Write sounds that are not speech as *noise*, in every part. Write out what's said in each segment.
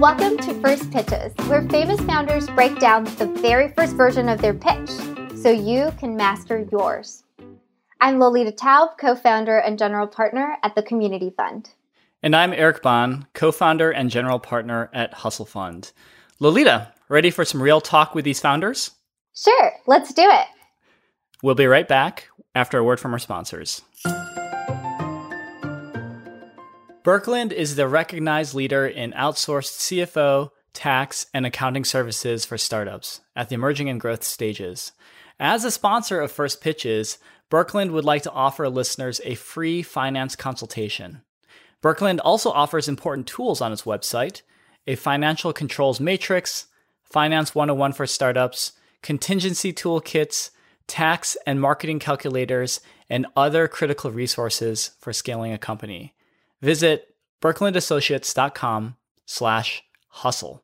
Welcome to First Pitches, where famous founders break down the very first version of their pitch so you can master yours. I'm Lolita Taub, co founder and general partner at the Community Fund. And I'm Eric Bahn, co founder and general partner at Hustle Fund. Lolita, ready for some real talk with these founders? Sure, let's do it. We'll be right back after a word from our sponsors. Burkland is the recognized leader in outsourced CFO, tax, and accounting services for startups at the emerging and growth stages. As a sponsor of First Pitches, Burkland would like to offer listeners a free finance consultation. Burkland also offers important tools on its website a financial controls matrix, Finance 101 for startups, contingency toolkits, tax and marketing calculators, and other critical resources for scaling a company. Visit burklandassociates.com slash hustle.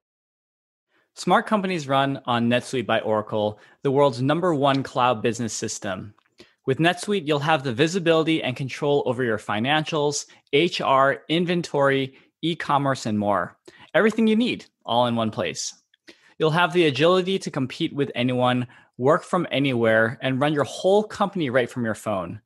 Smart companies run on NetSuite by Oracle, the world's number one cloud business system. With NetSuite, you'll have the visibility and control over your financials, HR, inventory, e commerce, and more. Everything you need all in one place. You'll have the agility to compete with anyone, work from anywhere, and run your whole company right from your phone.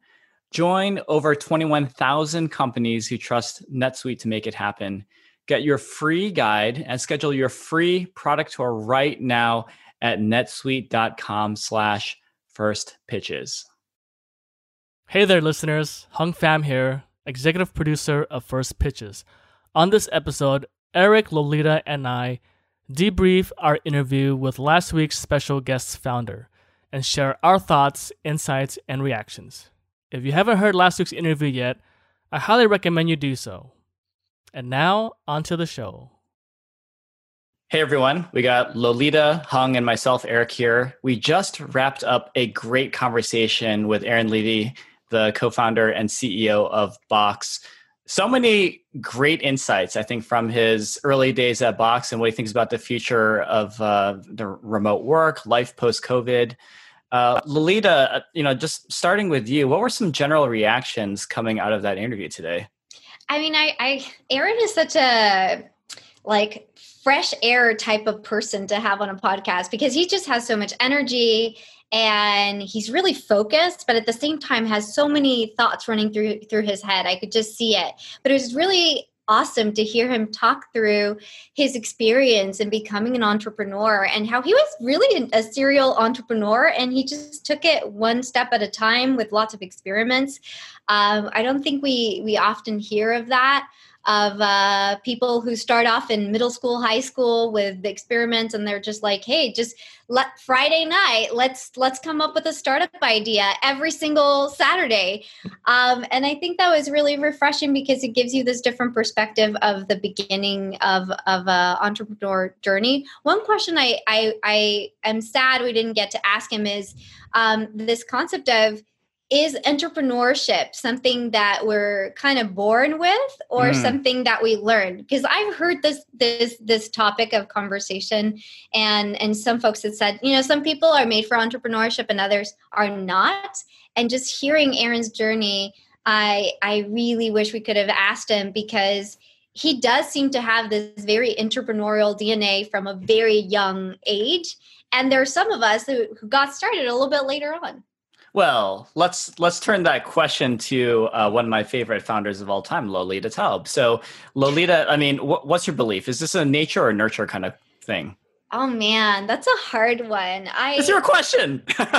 Join over 21,000 companies who trust NetSuite to make it happen. Get your free guide and schedule your free product tour right now at netsuite.com slash first pitches. Hey there, listeners. Hung Pham here, executive producer of First Pitches. On this episode, Eric, Lolita, and I debrief our interview with last week's special guest founder and share our thoughts, insights, and reactions. If you haven't heard last week's interview yet, I highly recommend you do so. And now, onto the show. Hey everyone, we got Lolita, Hung, and myself, Eric, here. We just wrapped up a great conversation with Aaron Levie, the co founder and CEO of Box. So many great insights, I think, from his early days at Box and what he thinks about the future of uh, the remote work, life post COVID. Uh, Lolita, uh, you know, just starting with you, what were some general reactions coming out of that interview today? I mean, I, I Aaron is such a like fresh air type of person to have on a podcast because he just has so much energy and he's really focused but at the same time has so many thoughts running through through his head i could just see it but it was really awesome to hear him talk through his experience in becoming an entrepreneur and how he was really a serial entrepreneur and he just took it one step at a time with lots of experiments. Um, I don't think we we often hear of that of uh, people who start off in middle school, high school with the experiments, and they're just like, "Hey, just let Friday night, let's let's come up with a startup idea every single Saturday." Um, and I think that was really refreshing because it gives you this different perspective of the beginning of of a entrepreneur journey. One question I I, I am sad we didn't get to ask him is um, this concept of is entrepreneurship something that we're kind of born with or mm. something that we learn? Because i've heard this this this topic of conversation and and some folks have said you know some people are made for entrepreneurship and others are not. And just hearing aaron's journey i i really wish we could have asked him because he does seem to have this very entrepreneurial dna from a very young age. And there are some of us who, who got started a little bit later on well, let's let's turn that question to uh, one of my favorite founders of all time, Lolita Taub. So, Lolita, I mean, wh- what's your belief? Is this a nature or nurture kind of thing? Oh man, that's a hard one. I It's your question. *laughs* *laughs* I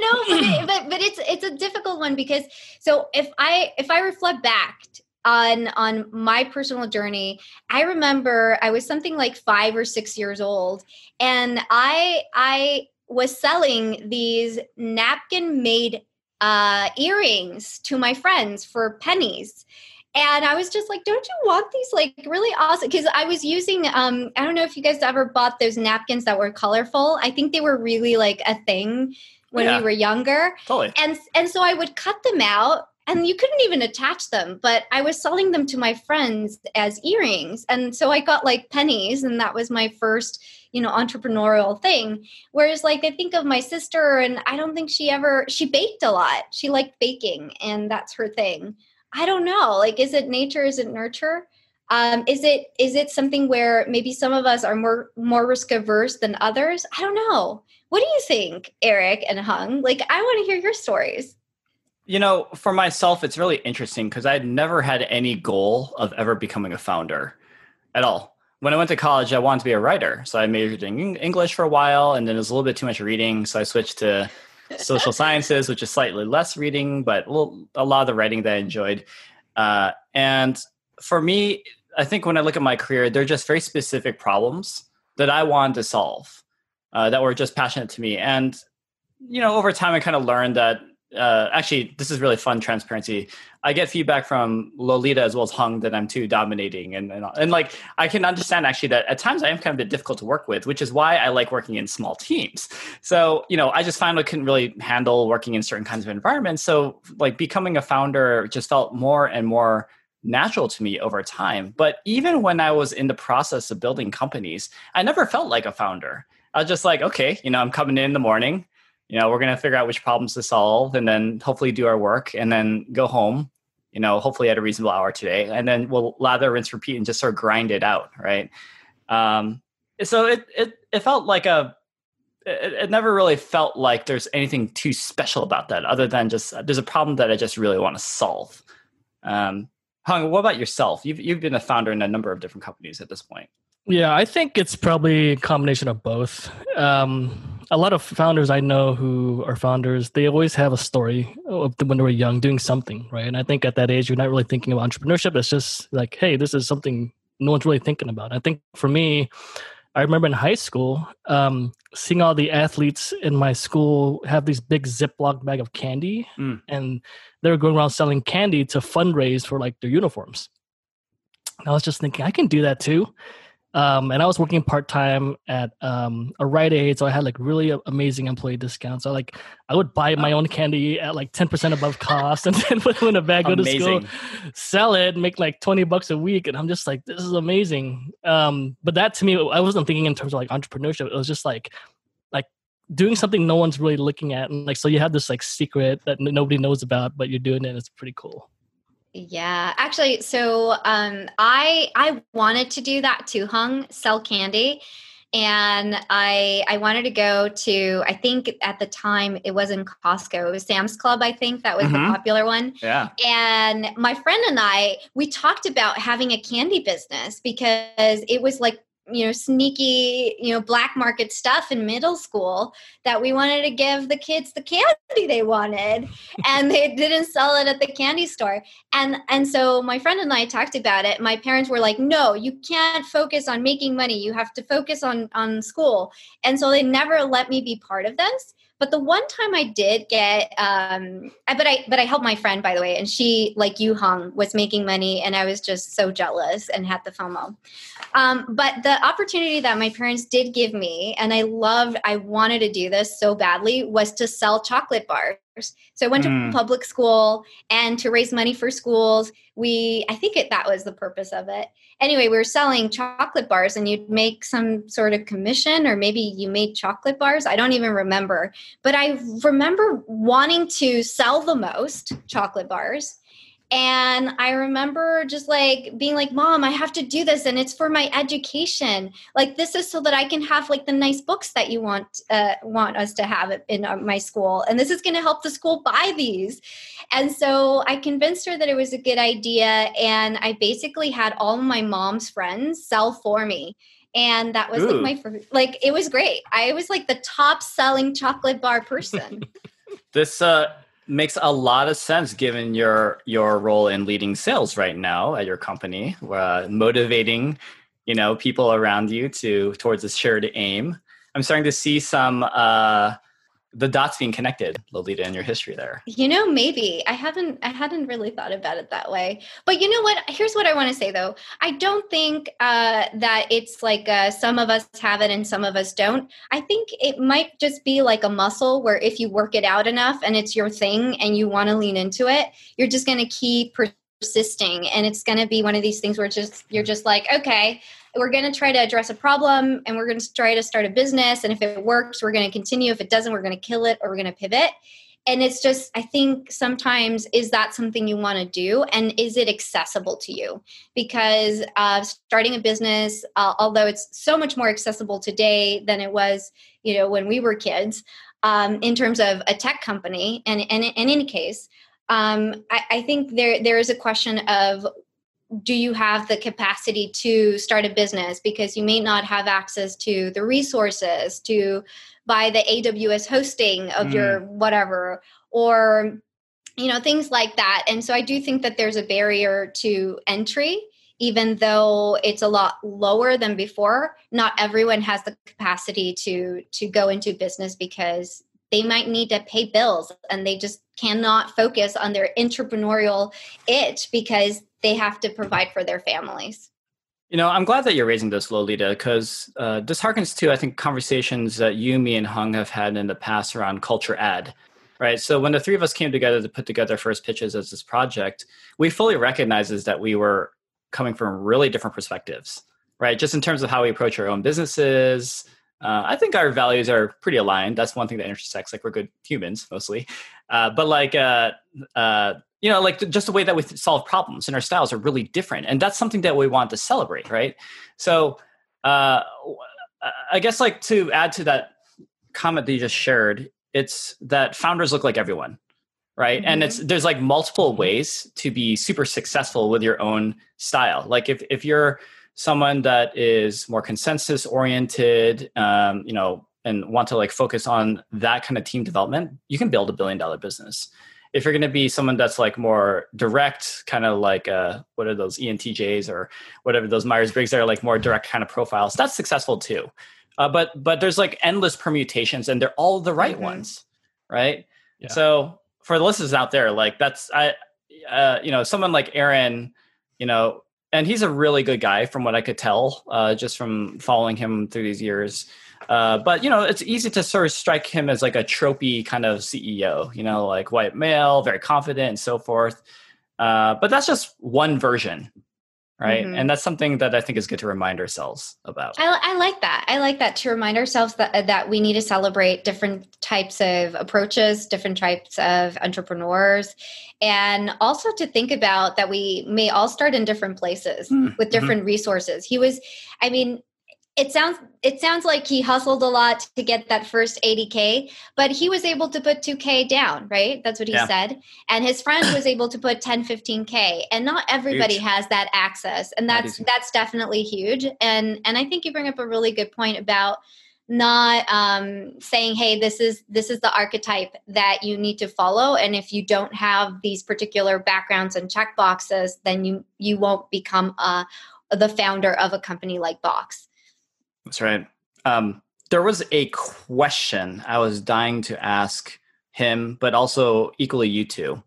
know, but, it, but but it's it's a difficult one because so if I if I reflect back on on my personal journey i remember i was something like 5 or 6 years old and i i was selling these napkin made uh, earrings to my friends for pennies. And I was just like, don't you want these like really awesome? Because I was using, um, I don't know if you guys ever bought those napkins that were colorful. I think they were really like a thing when yeah. we were younger. Totally. And and so I would cut them out and you couldn't even attach them but i was selling them to my friends as earrings and so i got like pennies and that was my first you know entrepreneurial thing whereas like i think of my sister and i don't think she ever she baked a lot she liked baking and that's her thing i don't know like is it nature is it nurture Um, is it is it something where maybe some of us are more more risk averse than others? I don't know. What do you think, Eric and Hung? Like, I want to hear your stories. You know, for myself, it's really interesting because I had never had any goal of ever becoming a founder at all. When I went to college, I wanted to be a writer. So I majored in English for a while, and then it was a little bit too much reading. So I switched to social *laughs* sciences, which is slightly less reading, but a lot of the writing that I enjoyed. Uh, and for me, I think when I look at my career, they're just very specific problems that I wanted to solve uh, that were just passionate to me. And, you know, over time, I kind of learned that uh, actually, this is really fun transparency. I get feedback from Lolita as well as Hung that I'm too dominating, and, and and like I can understand actually that at times I am kind of a bit difficult to work with, which is why I like working in small teams. So you know, I just found I couldn't really handle working in certain kinds of environments. So like becoming a founder just felt more and more natural to me over time. But even when I was in the process of building companies, I never felt like a founder. I was just like, okay, you know, I'm coming in, in the morning you know we're going to figure out which problems to solve and then hopefully do our work and then go home you know hopefully at a reasonable hour today. And then we'll lather rinse repeat and just sort of grind it out right? Um, so it, it it felt like a it, it, never really felt like there's anything too special about that other than just there's a problem that i just really want to solve. Um, hung what about yourself? You've, you've been a founder in a number of different companies at this point. Yeah i think it's probably a combination of both. Um, a lot of founders I know who are founders, they always have a story of when they were young doing something, right? And I think at that age, you're not really thinking about entrepreneurship. It's just like, hey, this is something no one's really thinking about. I think for me, I remember in high school um, seeing all the athletes in my school have these big Ziploc bag of candy, mm. and they were going around selling candy to fundraise for like their uniforms. And I was just thinking, I can do that too. Um, and I was working part time at um, a Rite Aid, so I had like really amazing employee discounts. So like I would buy my own candy at like ten percent above cost, and *laughs* then put them in a bag, go to school, sell it, make like twenty bucks a week, and I'm just like, this is amazing. Um, but that to me, I wasn't thinking in terms of like entrepreneurship. It was just like like doing something no one's really looking at, and like so you have this like secret that nobody knows about, but you're doing it. It's pretty cool. Yeah, actually, so um, I I wanted to do that too, hung sell candy, and I I wanted to go to I think at the time it was in Costco, it was Sam's Club, I think that was mm-hmm. the popular one. Yeah, and my friend and I we talked about having a candy business because it was like you know sneaky you know black market stuff in middle school that we wanted to give the kids the candy they wanted *laughs* and they didn't sell it at the candy store. And and so my friend and I talked about it. My parents were like no you can't focus on making money. You have to focus on on school. And so they never let me be part of this but the one time I did get, um, but I but I helped my friend by the way, and she like you hung was making money, and I was just so jealous and had the FOMO. Um, but the opportunity that my parents did give me, and I loved, I wanted to do this so badly, was to sell chocolate bars. So I went mm. to public school and to raise money for schools. We, I think it, that was the purpose of it. Anyway, we were selling chocolate bars and you'd make some sort of commission or maybe you made chocolate bars. I don't even remember. But I remember wanting to sell the most chocolate bars and I remember just like being like, Mom, I have to do this and it's for my education. Like, this is so that I can have like the nice books that you want uh, want us to have in uh, my school. And this is going to help the school buy these. And so I convinced her that it was a good idea. And I basically had all of my mom's friends sell for me and that was Ooh. like my first like it was great i was like the top selling chocolate bar person *laughs* this uh makes a lot of sense given your your role in leading sales right now at your company uh, motivating you know people around you to towards a shared aim. I'm starting to see some uh, the dots being connected lolita in your history there. You know maybe. I haven't i hadn't really thought about it that way. But you know what? Here's what i want to say though. I don't think uh, that it's like uh, some of us have it and some of us don't. I think it might just be like a muscle where if you work it out enough and it's your thing and you want to lean into it you're just going to keep persisting. And it's going to be one of these things where just you're just like okay we're going to try to address a problem and we're going to try to start a business and if it works we're going to continue. If it doesn't we're going to kill it or we're going to pivot. And it's just i think sometimes is that something you want to do? And is it accessible to you? Because uh, starting a business uh, although it's so much more accessible today than it was you know when we were kids um, in terms of a tech company and, and in any case um, I, I think there there is a question of do you have the capacity to start a business? Because you may not have access to the resources to buy the AWS hosting of mm. your whatever or you know things like that. And so I do think that there's a barrier to entry even though it's a lot lower than before. Not everyone has the capacity to to go into business because they might need to pay bills and they just cannot focus on their entrepreneurial itch because they have to provide for their families. You know, I'm glad that you're raising this, Lolita, because uh, this harkens to, I think, conversations that you, me, and Hung have had in the past around culture add, right? So when the three of us came together to put together first pitches as this project, we fully recognizes that we were coming from really different perspectives, right? Just in terms of how we approach our own businesses, uh, I think our values are pretty aligned. That's one thing that intersects. Like we're good humans mostly, uh, but like uh, uh, you know, like just the way that we solve problems and our styles are really different, and that's something that we want to celebrate, right? So, uh, I guess like to add to that comment that you just shared, it's that founders look like everyone, right? Mm-hmm. And it's there's like multiple ways to be super successful with your own style. Like if if you're someone that is more consensus oriented, um, you know, and want to like focus on that kind of team development, you can build a billion dollar business. If you're going to be someone that's like more direct, kind of like uh, what are those ENTJs or whatever those Myers Briggs are like more direct kind of profiles, that's successful too. Uh, but but there's like endless permutations, and they're all the right mm-hmm. ones, right? Yeah. So for the listeners out there, like that's I, uh, you know, someone like Aaron, you know, and he's a really good guy from what I could tell, uh, just from following him through these years. Uh, but you know, it's easy to sort of strike him as like a tropey kind of CEO, you know, like white male, very confident, and so forth. Uh, but that's just one version right mm-hmm. and that's something that i think is good to remind ourselves about I, I, like that i like that to remind ourselves that uh, that we need to celebrate different types of approaches different types of entrepreneurs and also to think about that we may all start in different places mm-hmm. with different resources he was i mean it sounds it sounds like he hustled a lot to get that first 80k but he was able to put 2k down right that's what he yeah. said and his friend was able to put 10 15k and not everybody huge. has that access and that's that that's definitely huge and and i think you bring up a really good point about not um, saying hey this is this is the archetype that you need to follow and if you don't have these particular backgrounds and check boxes then you you won't become uh, the founder of a company like box that's right. Um, there was a question I was dying to ask him, but also equally you two.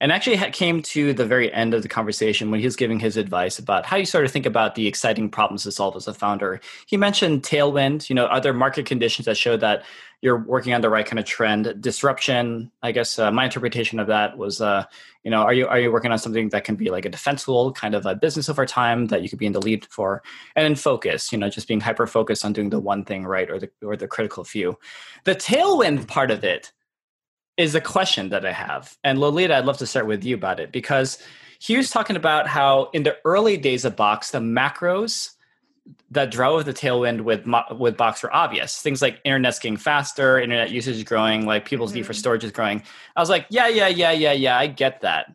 And actually came to the very end of the conversation when he was giving his advice about how you sort of think about the exciting problems to solve as a founder. He mentioned tailwind, you know, other market conditions that show that you're working on the right kind of trend. Disruption, I guess uh, my interpretation of that was, uh, you know, are you are you working on something that can be like a defensible kind of a business over time that you could be in the lead for? And focus, you know, just being hyper focused on doing the one thing right or the or the critical few. The tailwind part of it is a question that I have. And Lolita, I'd love to start with you about it because he was talking about how in the early days of Box, the macros that drove the tailwind with with Box were obvious. Things like internet's getting faster, internet usage is growing, like people's mm-hmm. need for mm-hmm. storage is growing. I was like, yeah, yeah, yeah, yeah, yeah, I get that.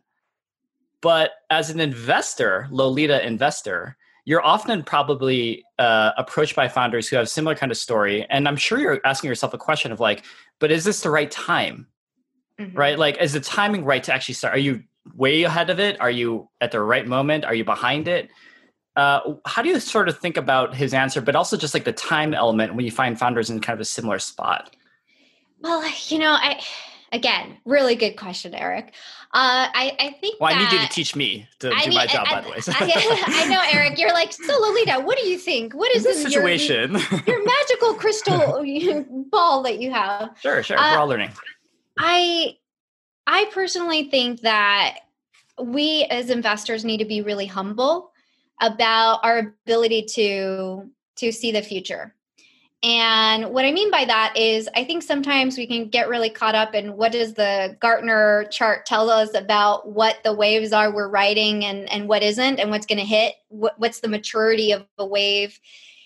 But as an investor, Lolita investor, you're often probably uh, approached by founders who have similar kind of story, and I'm sure you're asking yourself a question of like, but is this the right time? mm-hmm. right? Like, is the timing right to actually start? Are you way ahead of it? Are you at the right moment? Are you behind it? Uh, how do you sort of think about his answer, but also just like the time element when you find founders in kind of a similar spot? Well, you know, I again, really good question, Eric. Uh, I, I think. Well, I need you to teach me to I do my job, I, by the way. I, *laughs* I, know, Eric. You're like, so Lolita, what do you think? What is this situation? Your, your *laughs* magical crystal ball that you have? Sure, sure. Uh, We're all learning. I I personally think that we as investors need to be really humble about our ability to to see the future And what I mean by that is, I think sometimes we can get really caught up in what does the Gartner chart tell us about what the waves are we're riding and, and what isn't, and what's going to hit, what, what's the maturity of a wave,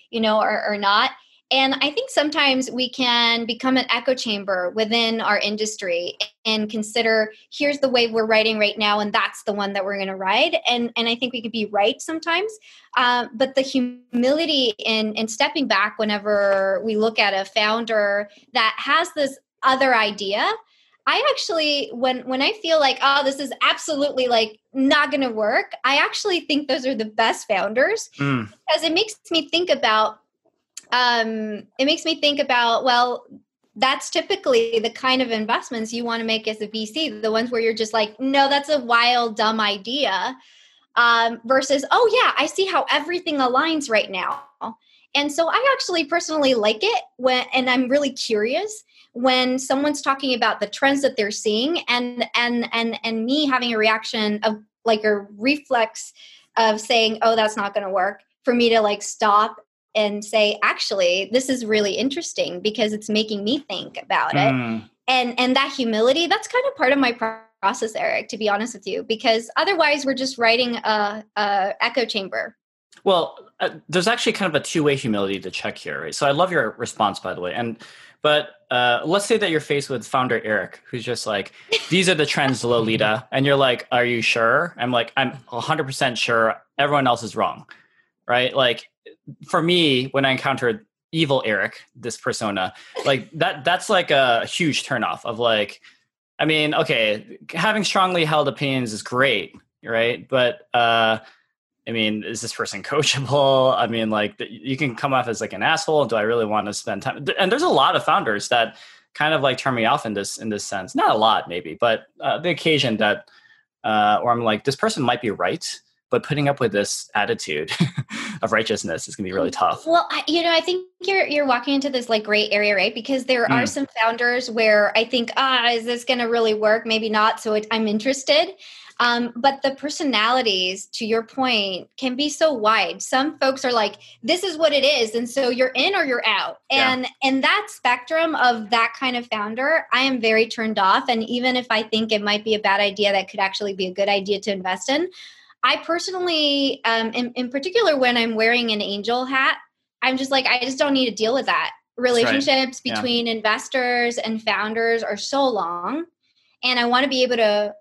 you know, or, or not. And I think sometimes we can become an echo chamber within our industry and consider here's the wave we're writing right now, and that's the one that we're going to ride. And and I think we could be right sometimes, uh, but the humility in in stepping back whenever we look at a founder that has this other idea. I actually when when I feel like oh this is absolutely like not going to work, I actually think those are the best founders mm. because it makes me think about um, it makes me think about well that's typically the kind of investments you want to make as a vc the ones where you're just like no that's a wild dumb idea um, versus oh yeah i see how everything aligns right now. And so i actually personally like it when and i'm really curious when someone's talking about the trends that they're seeing and and and and me having a reaction of like a reflex of saying oh that's not going to work for me to like stop and say actually this is really interesting because it's making me think about it mm. and and that humility that's kind of part of my process eric to be honest with you because otherwise we're just writing a, a echo chamber well uh, there's actually kind of a two-way humility to check here right? so i love your response by the way and but uh, let's say that you're faced with founder Eric, who's just like, these are the trends, Lolita. *laughs* And you're like, are you sure? I'm like, I'm 100% sure. Everyone else is wrong. Right. Like, for me, when I encountered evil Eric, this persona, like that that's like a huge turnoff of like, I mean, okay, having strongly held opinions is great, right? But uh I mean, is this person coachable? *laughs* I mean, like you can come off as like an asshole. Do I really want to spend time? And there's a lot of founders that kind of like turn me off in this in this sense. Not a lot, maybe, but uh, the occasion that uh, where I'm like, this person might be right, but putting up with this attitude *laughs* of righteousness is going to be really tough. Well, I, you know, I think you're you're walking into this like gray area, right? Because there mm. are some founders where I think, ah, is this going to really work? Maybe not. So it, I'm interested. Um, but the personalities, to your point, can be so wide. Some folks are like, "This is what it is," and so you're in or you're out. And yeah. and that spectrum of that kind of founder, I am very turned off. And even if I think it might be a bad idea, that could actually be a good idea to invest in. I personally, um, in, in particular, when I'm wearing an angel hat, I'm just like, I just don't need to deal with that. Relationships right. between yeah. investors and founders are so long. And I want to be able to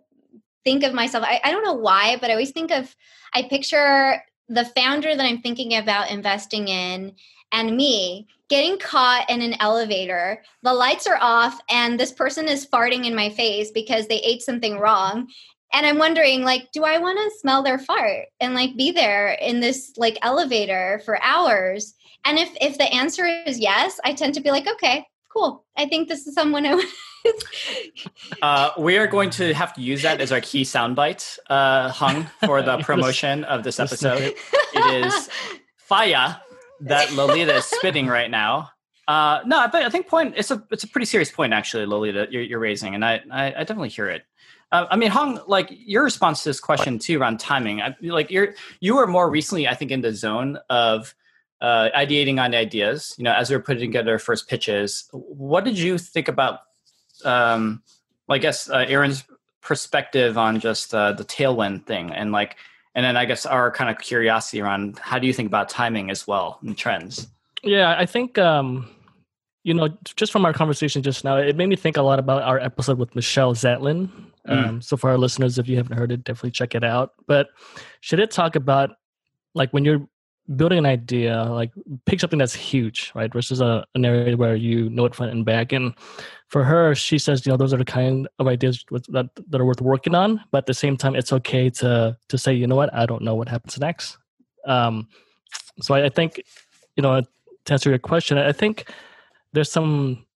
think of myself. I, I don't know why, but I always think of, I picture the founder that I'm thinking about investing in and me getting caught in an elevator. The lights are off, and this person is farting in my face because they ate something wrong and i'm wondering like do i want to smell their fart and like be there in this like elevator for hours and if if the answer is yes i tend to be like okay cool i think this is someone who *laughs* uh, we are going to have to use that as our key soundbite uh, hung for the *laughs* promotion of this episode. it is fire that Lolita is spitting right now. Uh, no, but I think point it's a it's a pretty serious point actually, Lolita, you're, you're raising, and I, I, I definitely hear it. Uh, I mean, Hung, like your response to this question too around timing, I, like you're you were more recently, I think, in the zone of uh, ideating on ideas. You know, as we were putting together our first pitches, what did you think about? Um, I guess uh, Aaron's perspective on just uh, the tailwind thing, and like, and then I guess our kind of curiosity around how do you think about timing as well and trends. Yeah, I think um, you know, just from our conversation just now, it made me think a lot about our episode with Michelle Zatlyn. Mm. Um, so for our listeners, if you haven't heard it, definitely check it out. But should it talk about like when you're building an idea, like pick something that's huge, right? Versus a, an area where you know it front and back. And for her, she says, you know, those are the kind of ideas that that are worth working on. But at the same time, it's okay to to say, you know what, I don't know what happens next. Um, so I, I think, you know, to answer your question, I think there's some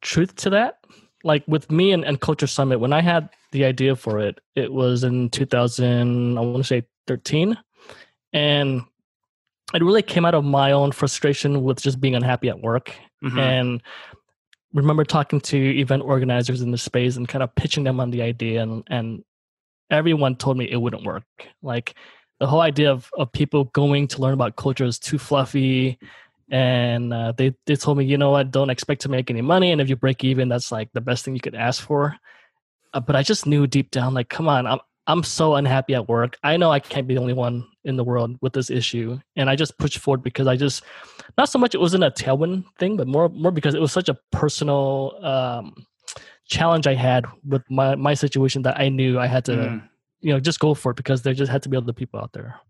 truth to that. Like with me and, and Culture Summit, when I had the idea for it, it was in 2000, I want to say 13. And it really came out of my own frustration with just being unhappy at work. Mm-hmm. And remember talking to event organizers in the space and kind of pitching them on the idea and, and everyone told me it wouldn't work. Like the whole idea of, of people going to learn about culture is too fluffy and uh, they they told me, you know what, don't expect to make any money, and if you break even, that's like the best thing you could ask for. Uh, but I just knew deep down, like, come on, I'm I'm so unhappy at work. I know I can't be the only one in the world with this issue, and I just pushed forward because I just not so much it wasn't a tailwind thing, but more more because it was such a personal um, challenge I had with my my situation that I knew I had to, mm. you know, just go for it because there just had to be other people out there.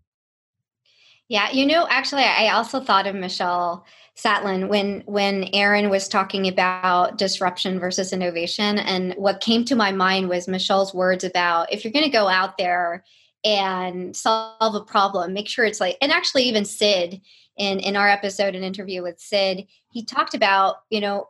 Yeah, you know, actually, I also thought of Michelle Zatlyn when when Aaron was talking about disruption versus innovation, and what came to my mind was Michelle's words about if you're going to go out there and solve a problem, make sure it's like, and actually, even Sid in in our episode, an interview with Sid, he talked about you know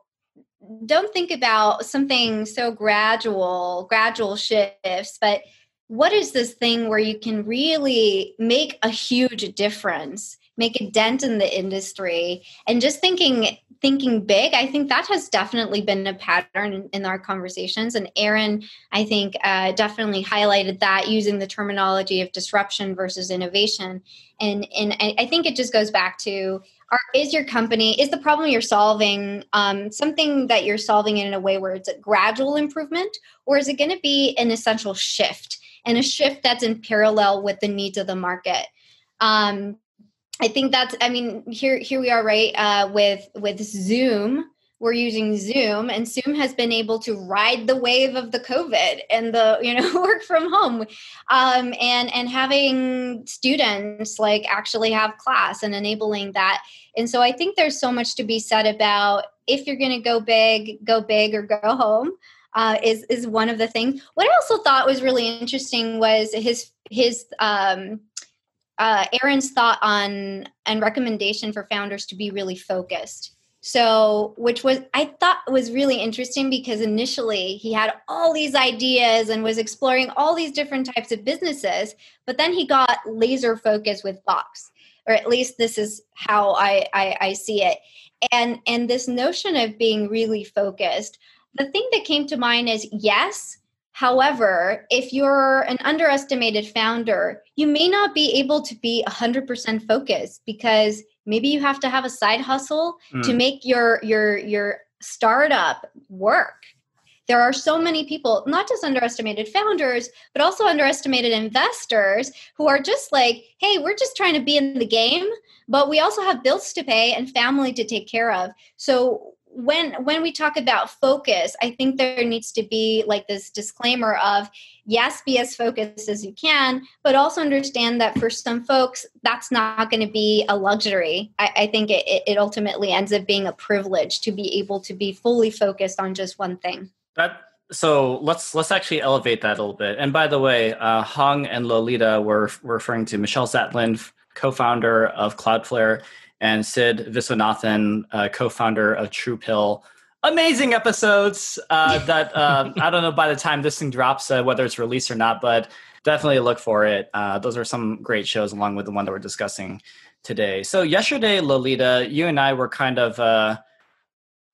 don't think about something so gradual, gradual shifts, but what is this thing where you can really make a huge difference make a dent in the industry? And just thinking thinking big i think that has definitely been a pattern in, our conversations. And aaron i think uh, definitely highlighted that using the terminology of disruption versus innovation. And and i think it just goes back to are, is your company is the problem you're solving um, something that you're solving in a way where it's a gradual improvement or is it going to be an essential shift and a shift that's in parallel with the needs of the market. Um, I think that's. I mean, here here we are, right? Uh, with with Zoom, we're using Zoom, and Zoom has been able to ride the wave of the COVID and the *laughs* you know work from home, um, and and having students like actually have class and enabling that. And so I think there's so much to be said about if you're going to go big, go big or go home uh, is is one of the things. What I also thought was really interesting was his his um, uh, Aaron's thought on and recommendation for founders to be really focused. So, which was I thought was really interesting because initially he had all these ideas and was exploring all these different types of businesses, but then he got laser focused with Box, or at least this is how I, I, I see it. And and this notion of being really focused, the thing that came to mind is yes. However, if you're an underestimated founder, you may not be able to be 100% focused because maybe you have to have a side hustle mm. to make your your your startup work. There are so many people, not just underestimated founders, but also underestimated investors who are just like, hey, we're just trying to be in the game, but we also have bills to pay and family to take care of. So when when we talk about focus i think there needs to be like this disclaimer of yes be as focused as you can but also understand that for some folks that's not going to be a luxury. I, I think it, it ultimately ends up being a privilege to be able to be fully focused on just one thing. That so let's let's actually elevate that a little bit. And by the way uh, hung and lolita were, were referring to michelle zatlyn co-founder of cloudflare and Sid Viswanathan, uh, co-founder of TruePill. Amazing episodes uh, *laughs* that uh, I don't know by the time this thing drops uh, whether it's released or not, but definitely look for it. Uh, those are some great shows along with the one that we're discussing today. So yesterday, Lolita, you and I were kind of uh,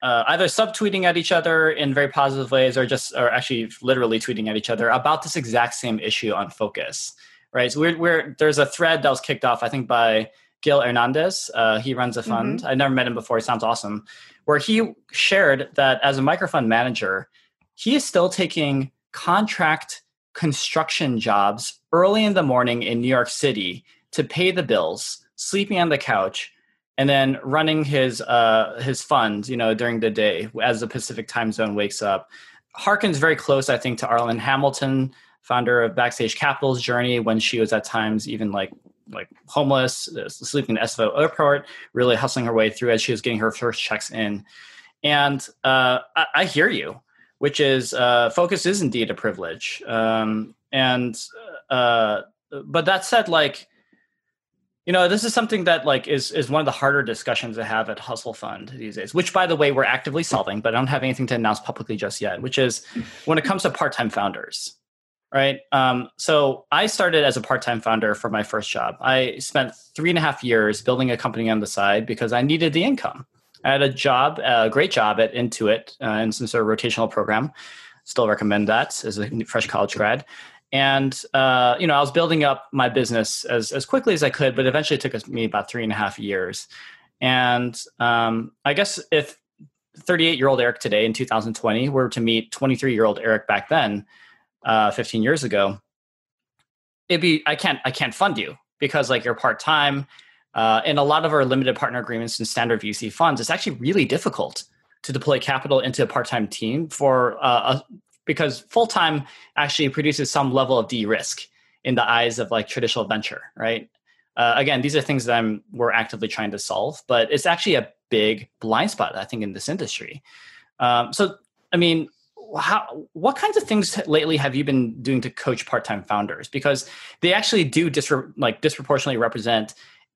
either subtweeting at each other in very positive ways, or just, or actually literally tweeting at each other about this exact same issue on focus. Right. So we're, we're there's a thread that was kicked off, I think, by Gil Hernandez. Uh, he runs a fund. Mm-hmm. I never met him before. He sounds awesome. Where he shared that as a microfund manager, he is still taking contract construction jobs early in the morning in New York City to pay the bills, sleeping on the couch, and then running his uh, his fund, you know, during the day as the Pacific time zone wakes up. Harkens very close, I think, to Arlan Hamilton, founder of Backstage Capital's journey when she was at times even like like homeless, uh, sleeping in SFO airport, really hustling her way through as she was getting her first checks in. And uh, I, I, hear you, which is uh, focus is indeed a privilege. Um, and uh, but that said, like you know, this is something that like is is one of the harder discussions to have at Hustle Fund these days. Which, by the way, we're actively solving, but I don't have anything to announce publicly just yet. Which is when it comes to part time founders right? Um, so I started as a part-time founder for my first job. I spent three and a half years building a company on the side because I needed the income. I had a job, a great job at Intuit uh, in some sort of rotational program. Still recommend that as a fresh college grad. And uh, you know, I was building up my business as as quickly as I could, but eventually it took me about three and a half years. And um, I guess if 38 year old Eric today in 2020 were to meet 23 year old Eric back then, uh, 15 years ago, it'd be I can't I can't fund you because like you're part time. Uh, in a lot of our limited partner agreements and standard VC funds, it's actually really difficult to deploy capital into a part time team for uh, a, because full time actually produces some level of de risk in the eyes of like traditional venture, right? Uh, again, these are things that I'm we're actively trying to solve, but it's actually a big blind spot I think in this industry. Um, so, I mean, how what kinds of things lately have you been doing to coach part-time founders because they actually do dis- like disproportionately represent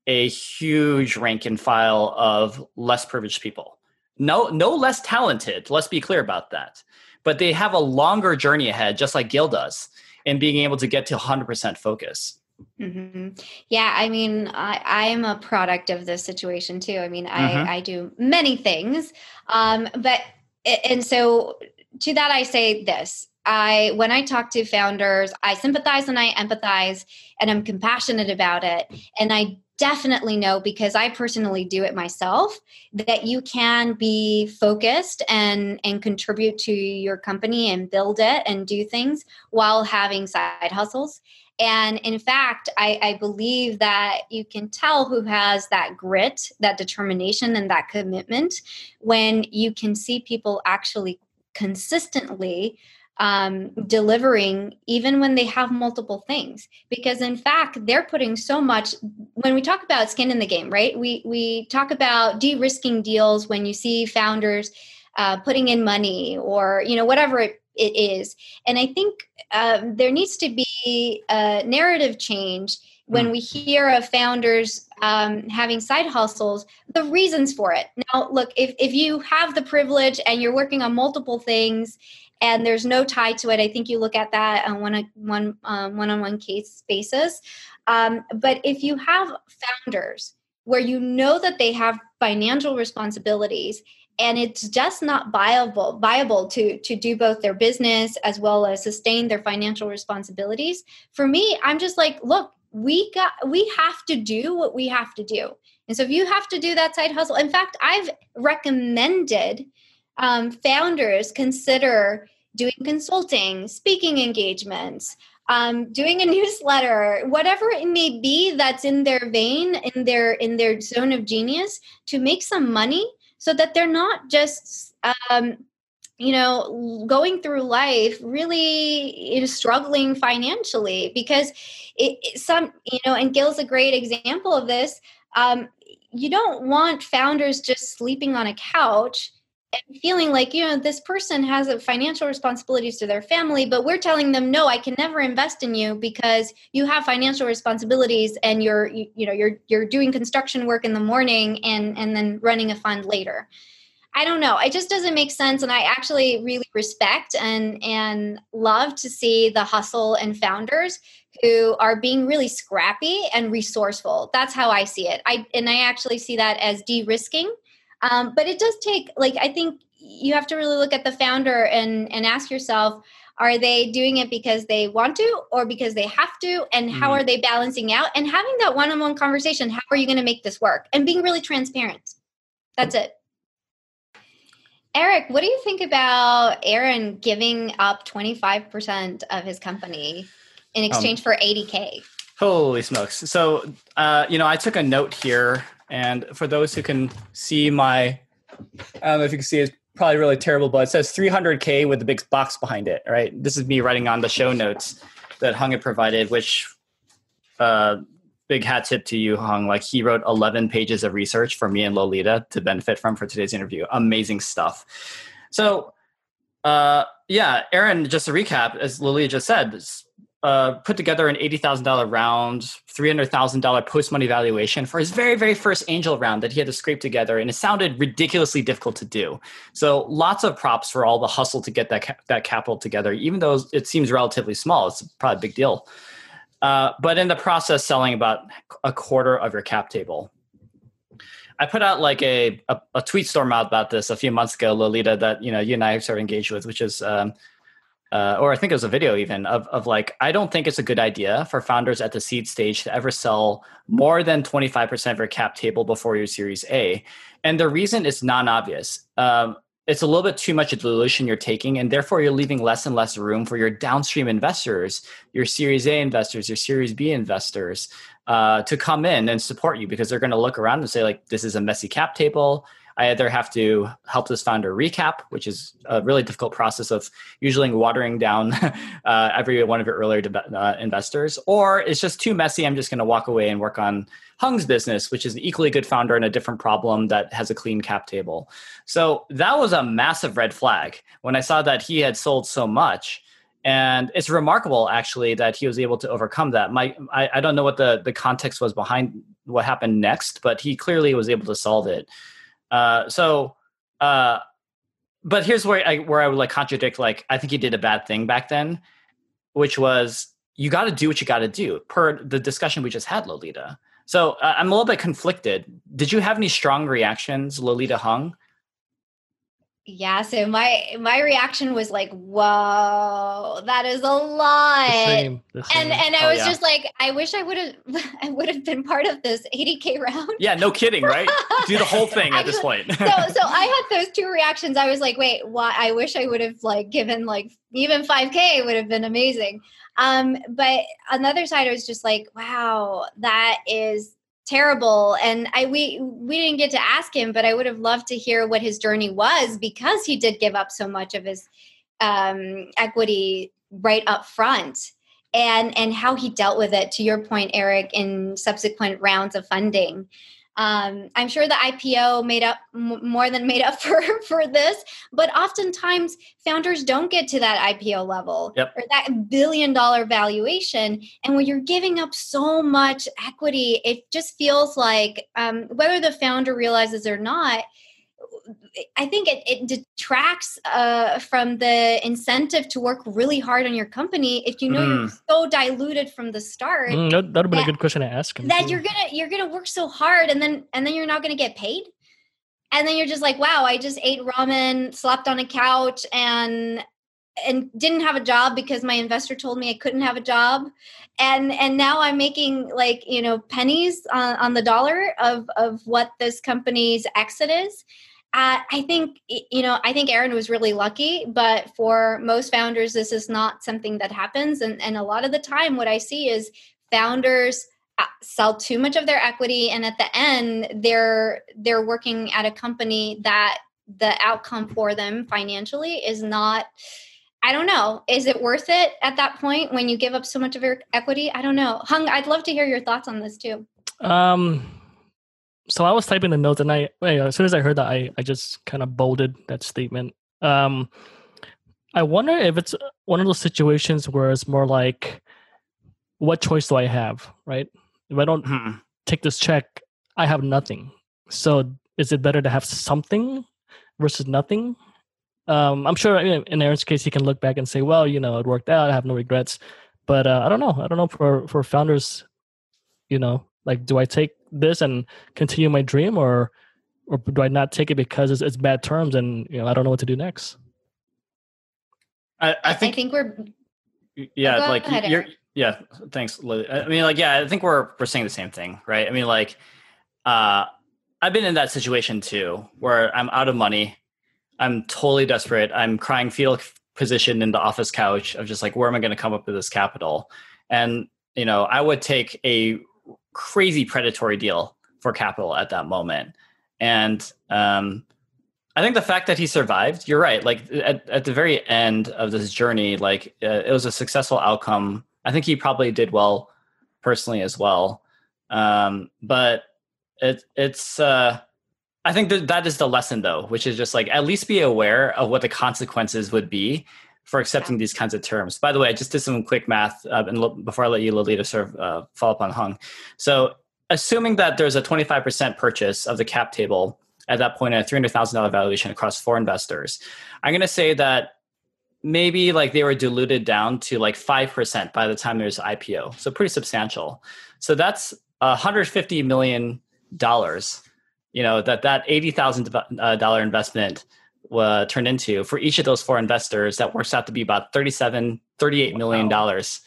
a huge rank and file of less privileged people no no less talented let's be clear about that but they have a longer journey ahead just like gil does in being able to get to 100% focus Mm-hmm. Yeah, I mean, I, I am a product of this situation too. I mean, mm-hmm. I, I do many things, um, but and so to that I say this. I when I talk to founders, I sympathize and I empathize and I'm compassionate about it. And I definitely know because I personally do it myself that you can be focused and and contribute to your company and build it and do things while having side hustles. And in fact, I, I, believe that you can tell who has that grit, that determination, and that commitment when you can see people actually consistently um, delivering even when they have multiple things. Because in fact they're putting so much when we talk about skin in the game right? We we talk about de-risking deals when you see founders uh, putting in money or you know whatever it, it is. And i think um, there needs to be a narrative change when hmm. we hear of founders um, having side hustles, the reasons for it. Now, look, if, if you have the privilege and you're working on multiple things and there's no tie to it, I think you look at that on one one um, one-on-one case basis. Um, but if you have founders where you know that they have financial responsibilities and it's just not viable viable to to do both their business as well as sustain their financial responsibilities for me i'm just like look we got we have to do what we have to do. And so if you have to do that side hustle in fact i've recommended um, founders consider doing consulting speaking engagements um, doing a *laughs* newsletter whatever it may be that's in their vein in their in their zone of genius to make some money so that they're not just um, you know going through life really know, struggling financially because it, it, some you know and gil's a great example of this um, you don't want founders just sleeping on a couch and feeling like you know this person has a financial responsibilities to their family but we're telling them no i can never invest in you because you have financial responsibilities and you're you, you know you're you're doing construction work in the morning and and then running a fund later I don't know. It just doesn't make sense. And I actually really respect and and love to see the hustle and founders who are being really scrappy and resourceful. That's how I see it. I and I actually see that as de-risking. Um, but it does take like I think you have to really look at the founder and and ask yourself are they doing it because they want to or because they have to and how mm. are they balancing out and having that one-on-one conversation how are you going to make this work and being really transparent that's it Eric, what do you think about Aaron giving up 25% of his company in um, exchange um, for 80K? Holy smokes. So, uh, you know, I took a note here, and for those who can see my, I don't know if you can see it's probably really terrible, but it says 300K with the big box behind it, right? This is me writing on the show notes that Hung had provided, which uh, big hat tip to you, Hung. Like he wrote 11 pages of research for me and Lolita to benefit from for today's interview. Amazing stuff. So, uh, yeah, Aaron, just to recap, as Lolita just said, uh, put together an $80,000 round, $300,000 post money valuation for his very, very first angel round that he had to scrape together. And it sounded ridiculously difficult to do. So lots of props for all the hustle to get that, ca- that capital together, even though it seems relatively small. It's probably a big deal. Uh, but in the process, selling about a quarter of your cap table. I put out like a, a, a tweet storm out about this a few months ago, Lolita, that you know you and I sort of engaged with, which is um, uh, or I think it was a video even of, of like, I don't think it's a good idea for founders at the seed stage to ever sell more than 25% of your cap table before your series A. And the reason is non obvious. Um, it's a little bit too much dilution you're taking, and therefore you're leaving less and less room for your downstream investors, your Series A investors, your Series B investors, uh, to come in and support you because they're going to look around and say like, this is a messy cap table. I either have to help this founder recap, which is a really difficult process of usually watering down *laughs* uh, every one of your earlier de- uh, investors, or it's just too messy. I'm just going to walk away and work on Hung's business, which is an equally good founder and a different problem that has a clean cap table. So that was a massive red flag when I saw that he had sold so much. And it's remarkable, actually, that he was able to overcome that. My, I, I don't know what the, the context was behind what happened next, but he clearly was able to solve it. Uh, so, uh, but here's where I where I would like contradict. Like, I think he did a bad thing back then, which was you got to do what you got to do per the discussion we just had, Lolita. So uh, I'm a little bit conflicted. Did you have any strong reactions, Lolita Hung? Yeah, so my my reaction was like, "Whoa, that is a lot." The same, the same. And and I Oh, was yeah. just like, I wish I would have *laughs* I would have been part of this 80k round. Yeah, no kidding, right? *laughs* do the whole thing at this point. so so I had those two reactions. I was like, wait, why? I wish I would have like given like even 5k would have been amazing. Um, but on the other side, I was just like, wow, that is terrible. And I we we didn't get to ask him, but I would have loved to hear what his journey was because he did give up so much of his um, equity right up front. And, and how he dealt with it to your point eric in subsequent rounds of funding um, I'm sure the IPO made up m- more than made up *laughs* for for this, but oftentimes founders don't get to that IPO level Yep. or that billion dollar valuation. And when you're giving up so much equity, it just feels like um, whether the founder realizes or not. I think it, it detracts uh, from the incentive to work really hard on your company if you know you're so diluted from the start Mm, that would have been a good question to ask him. that too. you're gonna you're gonna work so hard and then and then you're not gonna get paid and then you're just like wow i just ate ramen slept on a couch and and didn't have a job because my investor told me i couldn't have a job and and now i'm making like you know pennies on, on the dollar of of what this company's exit is uh, I think you know. I think Aaron was really lucky, but for most founders, this is not something that happens. And and a lot of the time, what I see is founders uh, sell too much of their equity and at the end they're they're working at a company that the outcome for them financially is not i don't know is it worth it at that point when you give up so much of your equity i don't know hung i'd love to hear your thoughts on this too Um, so I was typing the notes, and I as soon as I heard that, I I just kind of bolded that statement. Um, I wonder if it's one of those situations where it's more like, what choice do I have, right? If I don't Hmm. take this check, I have nothing. So is it better to have something versus nothing? Um, I'm sure in in Aaron's case, he can look back and say, well, you know, it worked out. I have no regrets. But uh, I don't know. I don't know for for founders, you know, like, do I take this and continue my dream, or or do I not take it because it's, it's bad terms and you know I don't know what to do next? I, I think we're yeah Go like ahead, you're Eric. yeah thanks Lily. i mean like yeah i think we're we're saying the same thing right i mean like uh i've been in that situation too where i'm out of money i'm totally desperate i'm crying fetal position in the office couch of just like where am i going to come up with this capital and you know i would take a crazy predatory deal for capital at that moment and um I think the fact that he survived, you're right. Like at, at the very end of this journey, like uh, it was a successful outcome. I think he probably did well personally as well. Um, but it, it's, uh, I think that that is the lesson though, which is just like at least be aware of what the consequences would be for accepting these kinds of terms. By the way, I just did some quick math uh, and lo- before I let you, Lolita, sort of uh, follow up on Hung. So assuming that there's a 25% purchase of the cap table at that point a $300,000 valuation across four investors. I'm going to say that maybe like they were diluted down to like 5% by the time there's IPO. So pretty substantial. So that's $150 million, you know, that that $80,000 uh, investment uh, turned into for each of those four investors that works out to be about 37 38 million dollars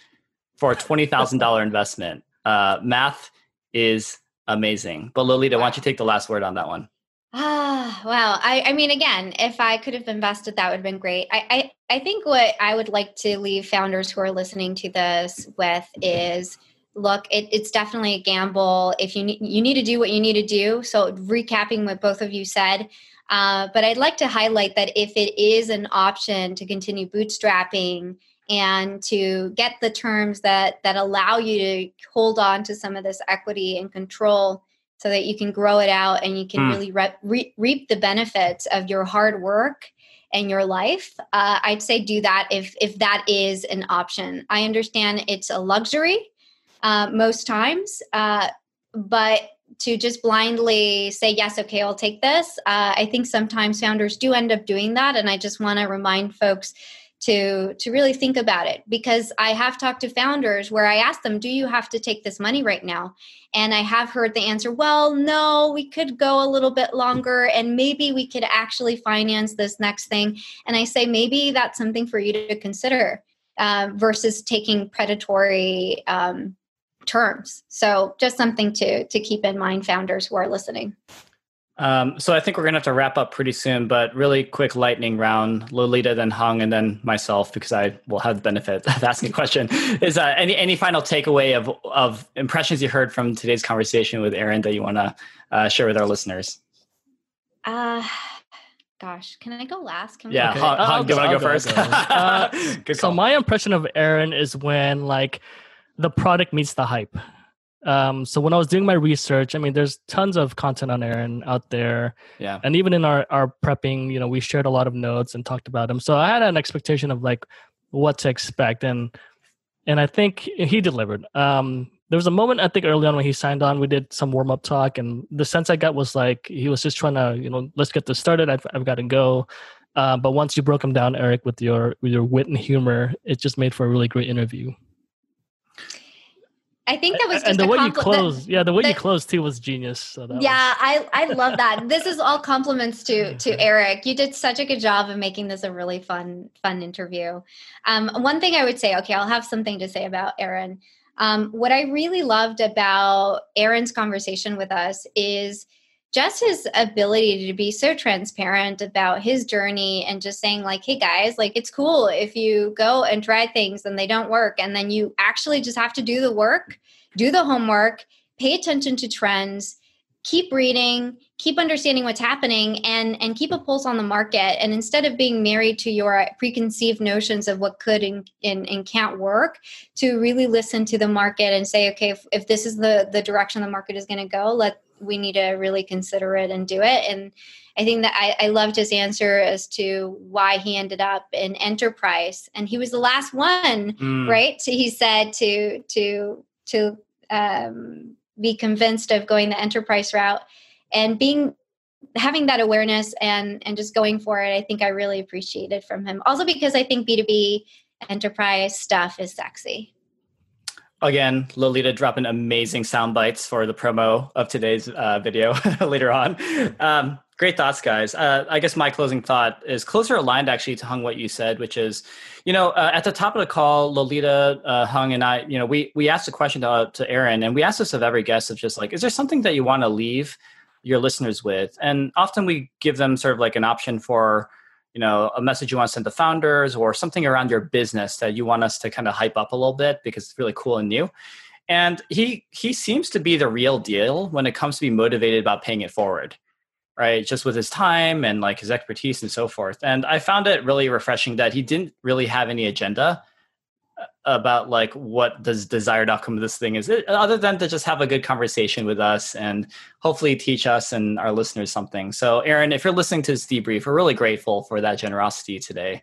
for a $20000 *laughs* investment uh, math is amazing but lolita why don't you take the last word on that one Ah, wow. I, I mean, again, if I could have invested, that would have been great. I, I, I think what I would like to leave founders who are listening to this with is look, it, it's definitely a gamble. If you need, you need to do what you need to do. So, recapping what both of you said, uh, but I'd like to highlight that if it is an option to continue bootstrapping and to get the terms that that allow you to hold on to some of this equity and control so that you can grow it out and you can mm. really re- re- reap the benefits of your hard work and your life uh, i'd say do that if if that is an option i understand it's a luxury uh, most times uh, but to just blindly say yes okay i'll take this. Uh, i think sometimes founders do end up doing that and i just want to remind folks to to really think about it because i have talked to founders where i ask them do you have to take this money right now? And i have heard the answer well no we could go a little bit longer and maybe we could actually finance this next thing. And i say maybe that's something for you to consider uh, versus taking predatory um, terms so just something to to keep in mind founders who are listening um, so I think we're gonna have to wrap up pretty soon, but really quick lightning round. Lolita, then Hung, and then myself, because I will have the benefit of *laughs* asking a question. Is uh, any any final takeaway of of impressions you heard from today's conversation with Aaron that you want to uh, share with our listeners? Uh gosh, can I go last? Can yeah, okay. Hung, Hung do you want to go, go first? Go. *laughs* uh, so my impression of Aaron is when like the product meets the hype. Um, so when I was doing my research, I mean, there's tons of content on Aaron out there. Yeah. And even in our, our prepping, you know, we shared a lot of notes and talked about them. So I had an expectation of like what to expect. And, and I think he delivered. Um, there was a moment I think early on when he signed on, we did some warm up talk, and the sense I got was like he was just trying to, you know, let's get this started. I've, I've got to go. Uh, but once you broke him down, Eric, with your with your wit and humor, it just made for a really great interview. I think that was and the way compl- you closed, yeah, the way the, you closed too was genius. So yeah, was... I I love that. *laughs* this is all compliments to to Eric. You did such a good job of making this a really fun fun interview. Um, one thing I would say, okay, I'll have something to say about Aaron. Um, what I really loved about Aaron's conversation with us is just his ability to be so transparent about his journey and just saying like hey guys like it's cool if you go and try things and they don't work and then you actually just have to do the work do the homework pay attention to trends keep reading keep understanding what's happening and and keep a pulse on the market. And instead of being married to your preconceived notions of what could and, and, and can't work to really listen to the market and say okay if, if this is the the direction the market is going to go let we need to really consider it and do it. And I think that I, I loved his answer as to why he ended up in enterprise. And he was the last one, mm. right? So he said to to to um, be convinced of going the enterprise route and being having that awareness and and just going for it. I think I really appreciated from him. Also because I think B two B enterprise stuff is sexy. Again, Lolita dropping amazing sound bites for the promo of today's uh, video *laughs* later on. Um, great thoughts, guys. Uh, I guess my closing thought is closer aligned actually to Hung what you said, which is, you know, uh, at the top of the call, Lolita, uh, Hung, and I, you know, we we asked a question to, to Aaron, and we asked this of every guest of just like, is there something that you want to leave your listeners with? And often we give them sort of like an option for you know a message you want to send to founders or something around your business that you want us to kind of hype up a little bit because it's really cool and new. And he he seems to be the real deal when it comes to be motivated about paying it forward right? Just with his time and like his expertise and so forth. And i found it really refreshing that he didn't really have any agenda about like what the desired outcome of this thing is other than to just have a good conversation with us and hopefully teach us and our listeners something. So aaron if you're listening to this debrief we're really grateful for that generosity today.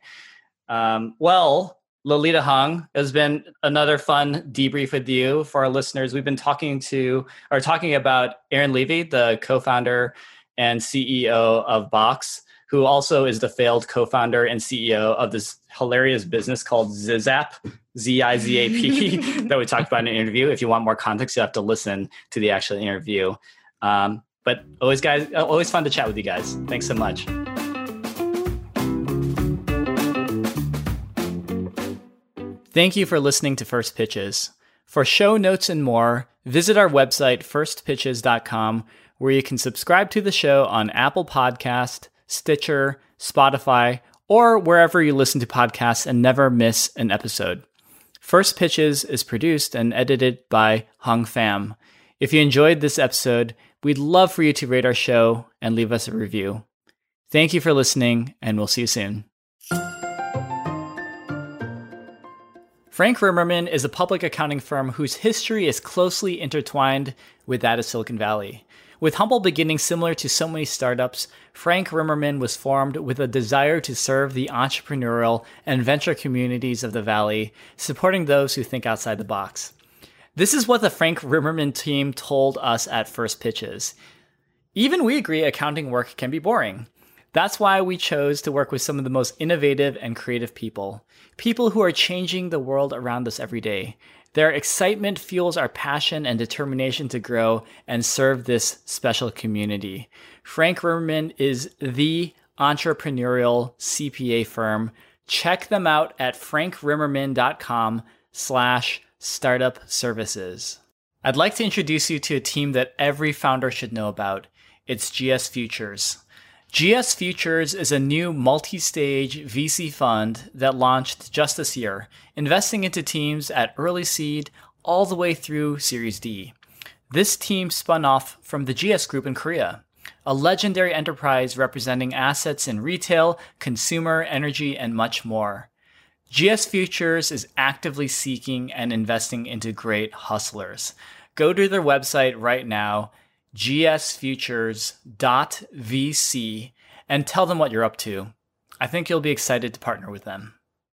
Um, well lolita hung has been another fun debrief with you. For our listeners we've been talking to or talking about aaron levie the co-founder and ceo of box who also is the failed co-founder and CEO of this hilarious business called Zizap, Z-I-Z-A-P, *laughs* that we talked about in an interview. If you want more context, you have to listen to the actual interview. Um, but always, guys, uh, always fun to chat with you guys. Thanks so much. Thank you for listening to First Pitches. For show notes and more, visit our website, firstpitches.com, where you can subscribe to the show on Apple Podcast Stitcher, Spotify, or wherever you listen to podcasts and never miss an episode. First Pitches is produced and edited by Hung Pham. If you enjoyed this episode, we'd love for you to rate our show and leave us a review. Thank you for listening, and we'll see you soon. Frank Rimerman is a public accounting firm whose history is closely intertwined with that of Silicon Valley. With humble beginnings similar to so many startups, Frank Rimerman was formed with a desire to serve the entrepreneurial and venture communities of the Valley, supporting those who think outside the box. This is what the Frank Rimerman team told us at First Pitches. Even we agree accounting work can be boring. That's why we chose to work with some of the most innovative and creative people. People who are changing the world around us every day. Their excitement fuels our passion and determination to grow and serve this special community. Frank Rimerman is the entrepreneurial CPA firm. Check them out at frankrimerman.com slash startup services. I'd like to introduce you to a team that every founder should know about. It's GS Futures. GS Futures is a new multi stage VC fund that launched just this year, investing into teams at early seed all the way through Series D. This team spun off from the GS Group in Korea, a legendary enterprise representing assets in retail, consumer, energy, and much more. GS Futures is actively seeking and investing into great hustlers. Go to their website right now gsfutures.vc and tell them what you're up to. I think you'll be excited to partner with them.